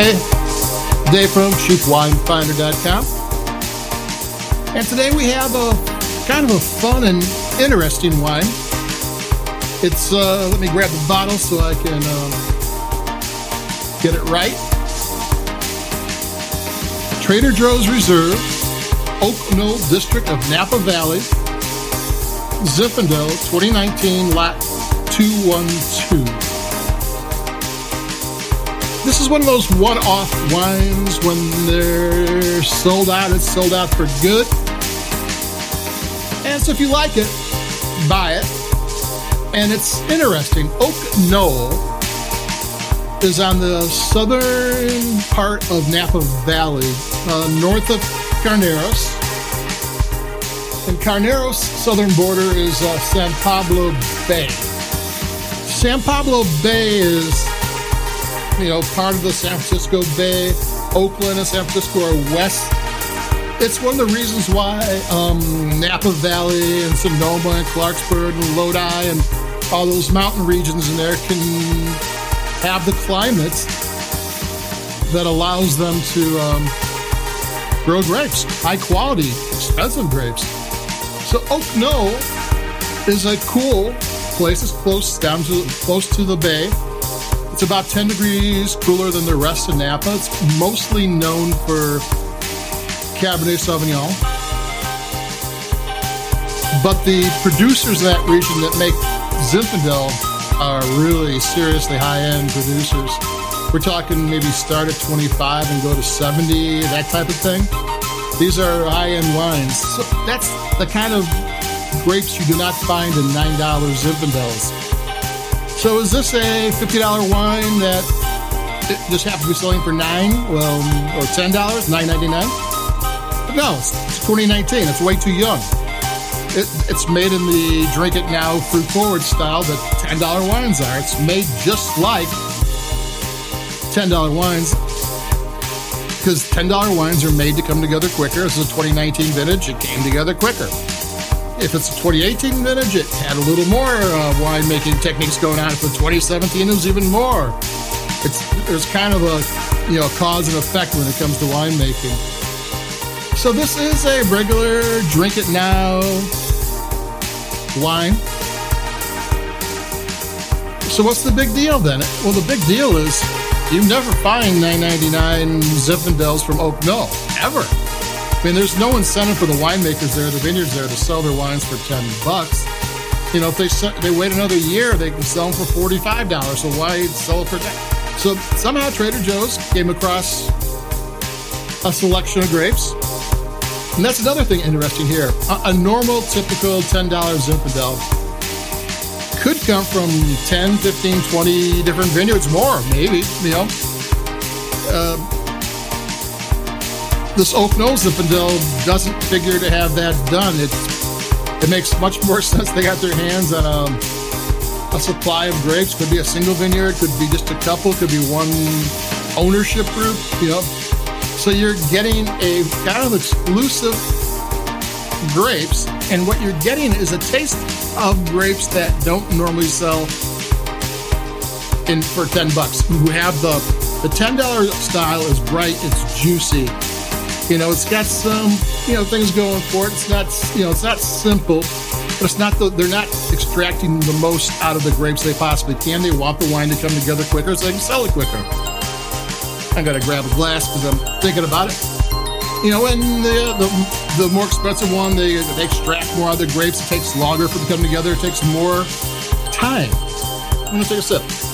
Hey, Dave from CheapWineFinder.com. And today we have a kind of a fun and interesting wine. It's, uh, let me grab the bottle so I can um, get it right. Trader Joe's Reserve, Oak Knoll District of Napa Valley, Zinfandel 2019 Lot 212 this is one of those one-off wines when they're sold out it's sold out for good. And so if you like it buy it. And it's interesting oak knoll is on the southern part of napa valley uh, north of carneros. And carneros southern border is uh, san pablo bay. San pablo bay is you know, part of the San Francisco Bay, Oakland and San Francisco are west. It's one of the reasons why um, Napa Valley and Sonoma and Clarksburg and Lodi and all those mountain regions in there can have the climate that allows them to um, grow grapes, high quality, expensive grapes. So Oak Knoll is a cool place. It's close down to close to the bay. It's about 10 degrees cooler than the rest of Napa. It's mostly known for Cabernet Sauvignon. But the producers in that region that make Zinfandel are really seriously high-end producers. We're talking maybe start at 25 and go to 70, that type of thing. These are high-end wines. So that's the kind of grapes you do not find in $9 Zinfandels. So is this a $50 wine that just happens to be selling for nine, well, or $10, $9.99? No, it's, it's 2019. It's way too young. It, it's made in the drink it now fruit forward style that $10 wines are. It's made just like $10 wines because $10 wines are made to come together quicker. This is a 2019 vintage. It came together quicker. If it's a 2018 vintage, it had a little more uh, winemaking techniques going on. For 2017, it was even more. It's there's kind of a you know cause and effect when it comes to winemaking. So this is a regular drink it now wine. So what's the big deal then? Well, the big deal is you never find 9.99 Zinfandels from Oak Knoll ever. I mean, there's no incentive for the winemakers there, the vineyards there, to sell their wines for ten bucks. You know, if they they wait another year, they can sell them for forty-five dollars. So why sell it for that? So somehow Trader Joe's came across a selection of grapes, and that's another thing interesting here. A, a normal, typical ten dollars Zinfandel could come from 10, 15, 20 different vineyards, more maybe. You know. Uh, this Oak Knoll Zinfandel doesn't figure to have that done. It it makes much more sense. They got their hands on a, a supply of grapes. Could be a single vineyard. Could be just a couple. Could be one ownership group. You know, so you're getting a kind of exclusive grapes, and what you're getting is a taste of grapes that don't normally sell in for ten bucks. Who have the the ten dollar style is bright. It's juicy you know, it's got some, you know, things going for it. It's not, you know, it's not simple, but it's not the, they're not extracting the most out of the grapes they possibly can. They want the wine to come together quicker so they can sell it quicker. I gotta grab a glass because I'm thinking about it. You know, and the, the, the more expensive one, they, they extract more out of the grapes. It takes longer for them to come together. It takes more time. I'm gonna take a sip.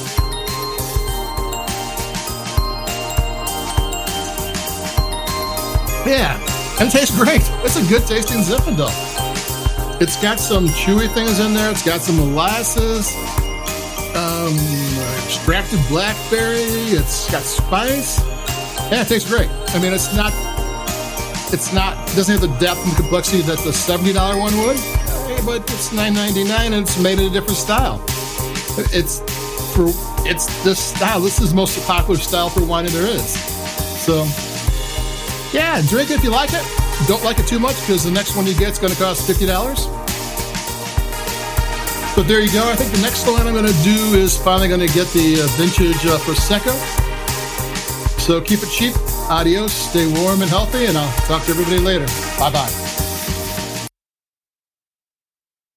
Yeah, and it tastes great. It's a good tasting Zinfandel. It's got some chewy things in there. It's got some molasses, um, extracted blackberry. It's got spice. Yeah, it tastes great. I mean, it's not, it's not, it doesn't have the depth and complexity that the seventy dollar one would, but it's nine ninety nine and it's made in a different style. It's for it's this style. This is the most popular style for wine there is. So yeah, drink it if you like it. Don't like it too much because the next one you get is going to cost $50. But there you go. I think the next one I'm going to do is finally going to get the uh, vintage uh, Prosecco. So keep it cheap. Adios. Stay warm and healthy, and I'll talk to everybody later. Bye bye.